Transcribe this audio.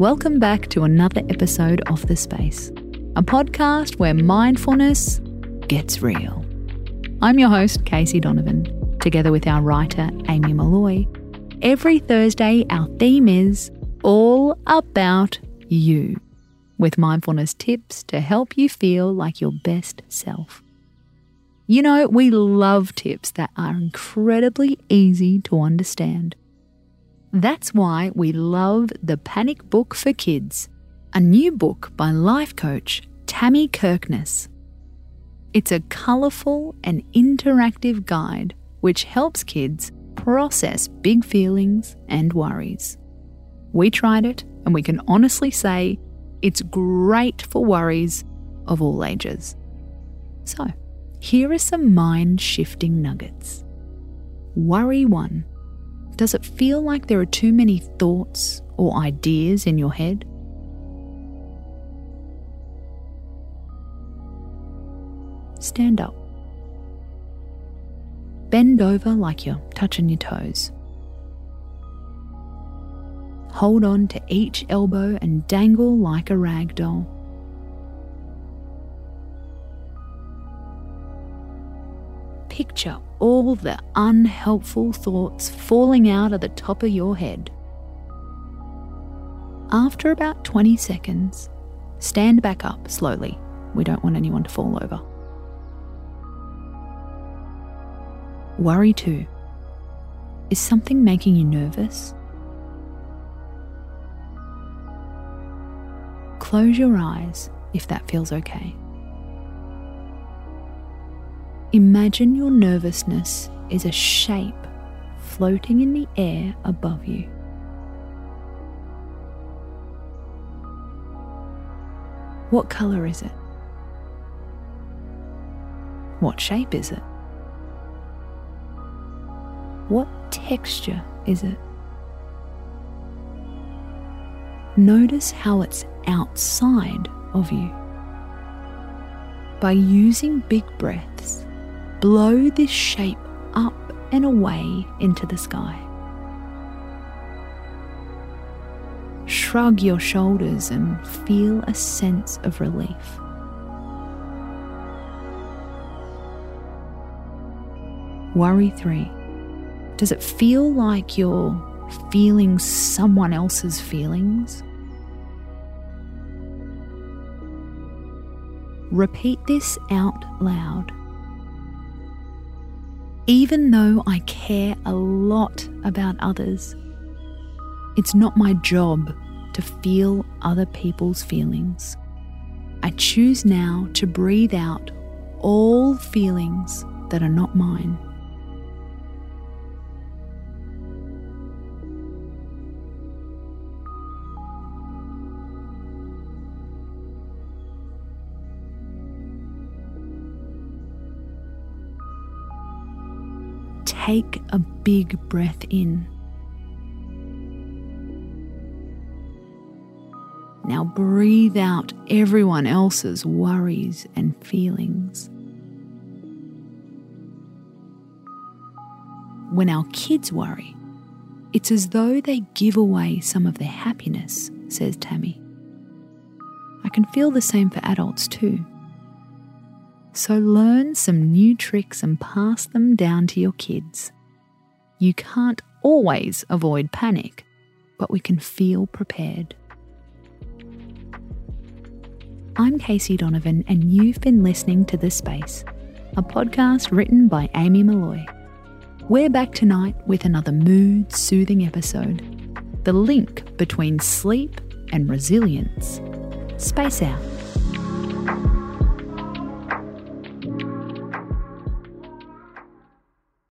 Welcome back to another episode of The Space, a podcast where mindfulness gets real. I'm your host, Casey Donovan, together with our writer, Amy Molloy. Every Thursday, our theme is all about you, with mindfulness tips to help you feel like your best self. You know, we love tips that are incredibly easy to understand. That's why we love The Panic Book for Kids, a new book by life coach Tammi Kirkness. It's a colourful and interactive guide which helps kids process big feelings and worries. We tried it and we can honestly say it's great for worries of all ages. So, here are some mind shifting nuggets. Worry 1 Does it feel like there are too many thoughts or ideas in your head? Stand up. Bend over like you're touching your toes. Hold on to each elbow and dangle like a rag doll. Picture all the unhelpful thoughts falling out of the top of your head. After about 20 seconds, stand back up slowly. We don't want anyone to fall over. Worry too. Is something making you nervous? Close your eyes if that feels okay. Imagine your nervousness is a shape floating in the air above you. What colour is it? What shape is it? What texture is it? Notice how it's outside of you. By using big breaths, blow this shape up and away into the sky. Shrug your shoulders and feel a sense of relief. Worry 3. Does it feel like you're feeling someone else's feelings? Repeat this out loud. Even though I care a lot about others, it's not my job to feel other people's feelings. I choose now to breathe out all feelings that are not mine. Take a big breath in. Now breathe out everyone else's worries and feelings. When our kids worry, it's as though they give away some of their happiness, says Tammi. I can feel the same for adults too. So learn some new tricks and pass them down to your kids. You can't always avoid panic, but we can feel prepared. I'm Casey Donovan, and you've been listening to The Space, a podcast written by Amy Molloy. We're back tonight with another mood soothing episode the link between sleep and resilience. Space out.